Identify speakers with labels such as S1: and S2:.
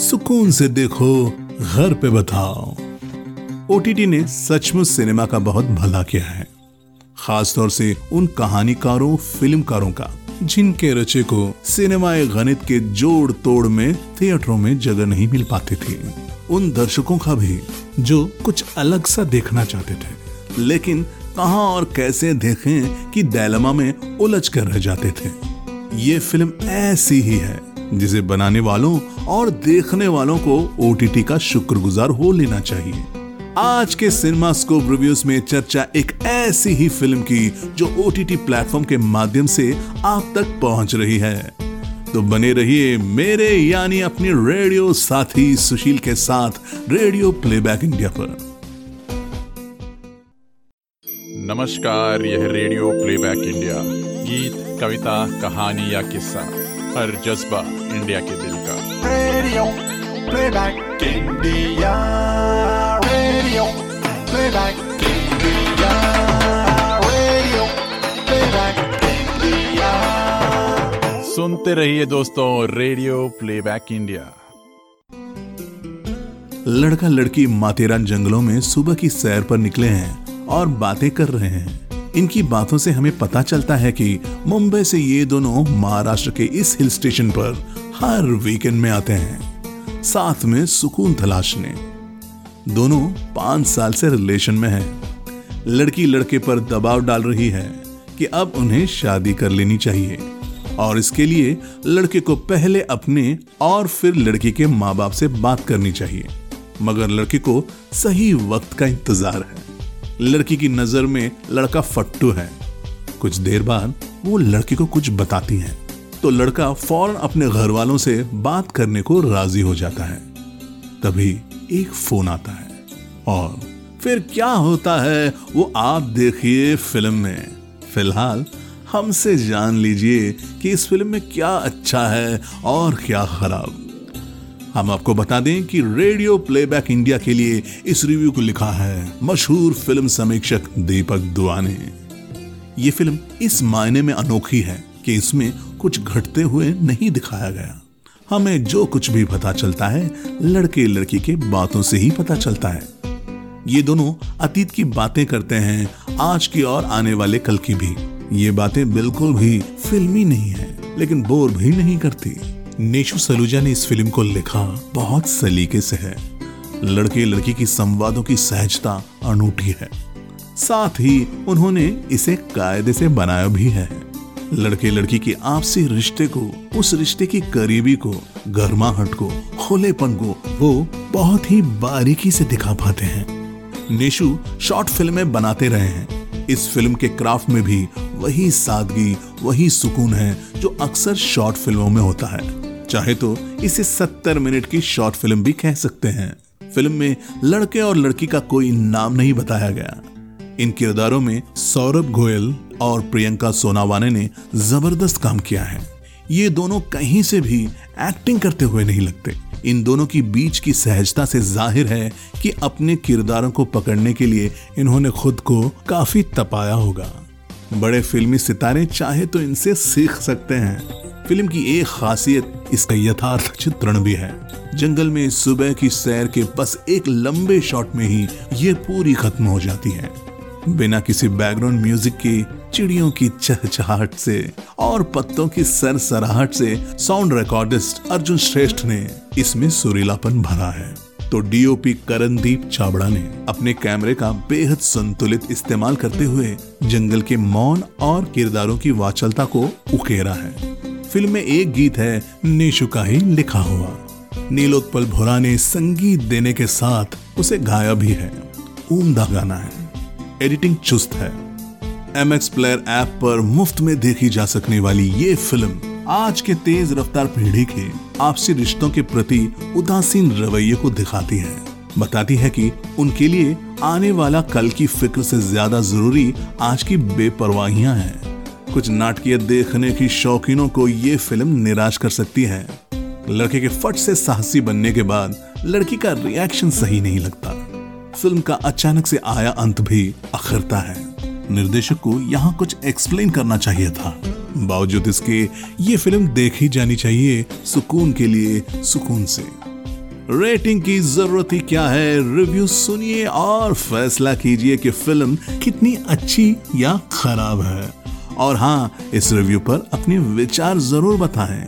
S1: सुकून से देखो, घर पे बताओ। ओटीटी ने सचमुच सिनेमा का बहुत भला किया है। खासतौर से उन कहानीकारों, फिल्मकारों का, जिनके रचे को सिनेमाए गणित के जोड़ तोड़ में थिएटरों में जगह नहीं मिल पाती थी। उन दर्शकों का भी, जो कुछ अलग सा देखना चाहते थे। लेकिन कहा और कैसे देखें कि दैलमा में उलझ कर रह जाते थे। ये फ़िल्म ऐसी ही है जिसे बनाने वालों और देखने वालों को ओटीटी का शुक्रगुजार हो लेना चाहिए। आज के सिनेमा स्कोप रिव्यूज़ में चर्चा एक ऐसी ही फ़िल्म की जो ओटीटी प्लेटफॉर्म के माध्यम से आप तक पहुँच रही है। तो बने रहिए मेरे यानी अपने रेडियो साथी सुशील के साथ रेडियो प्लेबैक इंडिया पर।
S2: नमस्कार, यह रेडियो प्लेबैक इंडिया। गीत, कविता, कहानी या किस्सा। हर जज्बा इंडिया के दिल का।
S3: Radio playback India radio playback India radio playback India
S2: सुनते रहिए दोस्तों रेडियो प्लेबैक इंडिया
S1: लड़का लड़की माथेरान जंगलों में सुबह की सैर पर निकले हैं और बातें कर रहे हैं। इनकी बातों से हमें पता चलता है कि मुंबई से ये दोनों महाराष्ट्र के इस हिल स्टेशन पर हर वीकेंड में आते हैं। साथ में सुकून तलाशने दोनों पाँच साल से रिलेशन में हैं। लड़की लड़के पर दबाव डाल रही है कि अब उन्हें शादी कर लेनी चाहिए। और इसके लिए लड़के को पहले अपने और फिर लड़की के माँ बाप से बात करनी चाहिए। मगर लड़के को सही वक्त का इंतज़ार है। लड़की की नज़र में लड़का फट्टू है। कुछ देर बाद वो लड़की को कुछ बताती है। तो लड़का फ़ौरन अपने घर वालों से बात करने को राज़ी हो जाता है। तभी एक फ़ोन आता है और फिर क्या होता है वो आप देखिए फ़िल्म में। फ़िलहाल हमसे जान लीजिए कि इस फ़िल्म में क्या अच्छा है और क्या खराब। हम आपको बता दें कि रेडियो प्लेबैक इंडिया के लिए इस रिव्यू को लिखा है मशहूर फ़िल्म समीक्षक दीपक दुआ ने ये फ़िल्म इस मायने में अनोखी है कि इसमें कुछ घटते हुए नहीं दिखाया गया। हमें जो कुछ भी पता चलता है, लड़के लड़की के बातों से ही पता चलता है। ये दोनों अतीत की बातें करते हैं, आज की और आने वाले कल की भी। ये बातें बिल्कुल भी फिल्मी नहीं है, लेकिन बोर भी नहीं करती। नेशु सलूजा ने इस फ़िल्म को लिखा बहुत सलीके से है। लड़के लड़की की संवादों की सहजता अनूठी है। साथ ही उन्होंने इसे कायदे से बनाया भी है। लड़के लड़की के आपसी रिश्ते को, उस रिश्ते की करीबी को, गर्माहट को, खुलेपन को वो बहुत ही बारीकी से दिखा पाते हैं। नेशु शॉर्ट फ़िल्में बनाते रहे हैं। इस फ़िल्म के क्राफ्ट में भी वही सादगी, वही सुकून है जो अक्सर शॉर्ट फ़िल्मों में होता है। चाहे तो इसे सत्तर मिनट की शॉर्ट फ़िल्म भी कह सकते हैं। फ़िल्म में लड़के और लड़की का कोई नाम नहीं बताया गया। इन किरदारों में सौरभ गोयल और प्रियंका सोनावाने ने ज़बरदस्त काम किया है। ये दोनों कहीं से भी एक्टिंग करते हुए नहीं लगते। इन दोनों की बीच की सहजता से ज़ाहिर है कि अपने किरदारों को पकड़ने के लिए इन्होंने खुद को काफ़ी तपाया होगा। बड़े फिल्मी सितारे चाहे तो इनसे सीख सकते हैं। फ़िल्म की एक खासियत, इसका यथार्थ चित्रण भी है। जंगल में सुबह की सैर के बस एक लंबे शॉट में ही ये पूरी खत्म हो जाती है। बिना किसी बैकग्राउंड म्यूज़िक की, चिड़ियों की चहचहाहट से और पत्तों की सरसराहट से साउंड रिकॉर्डिस्ट अर्जुन श्रेष्ठ ने इसमें सुरीलापन भरा है। तो डीओपी करणदीप चावड़ा ने अपने कैमरे का बेहद संतुलित इस्तेमाल करते हुए जंगल के मौन और किरदारों की वाचलता को उकेरा है। फ़िल्म में एक गीत है, नेशु का ही लिखा हुआ। नीलोत्पल भोरा ने संगीत देने के साथ उसे गाया भी है। उम्दा गाना है। एडिटिंग चुस्त है। एम एक्स प्लेयर ऐप पर मुफ़्त में देखी जा सकने वाली ये फ़िल्म आज के तेज रफ्तार पीढ़ी के आपसी रिश्तों के प्रति उदासीन रवैये को दिखाती है। बताती है कि उनके लिए आने वाला कल की फ़िक्र से ज़्यादा ज़रूरी आज की बेपरवाहियाँ हैं। कुछ नाटकीय देखने की शौकीनों को ये फ़िल्म निराश कर सकती है। लड़के के फट से साहसी बनने के बाद लड़की का रिएक्शन सही नहीं लगता। फ़िल्म का अचानक से आया अंत भी अखरता है। निर्देशक को यहाँ कुछ एक्सप्लेन करना चाहिए था। बावजूद इसके, ये फ़िल्म देखी जानी चाहिए सुकून के लिए, सुकून से। रेटिंग की ज़रूरत ही क्या है? रिव्यू सुनिए और फैसला कीजिए कि फ़िल्म कितनी अच्छी या खराब है। और हाँ इस रिव्यू पर अपने विचार ज़रूर बताएँ।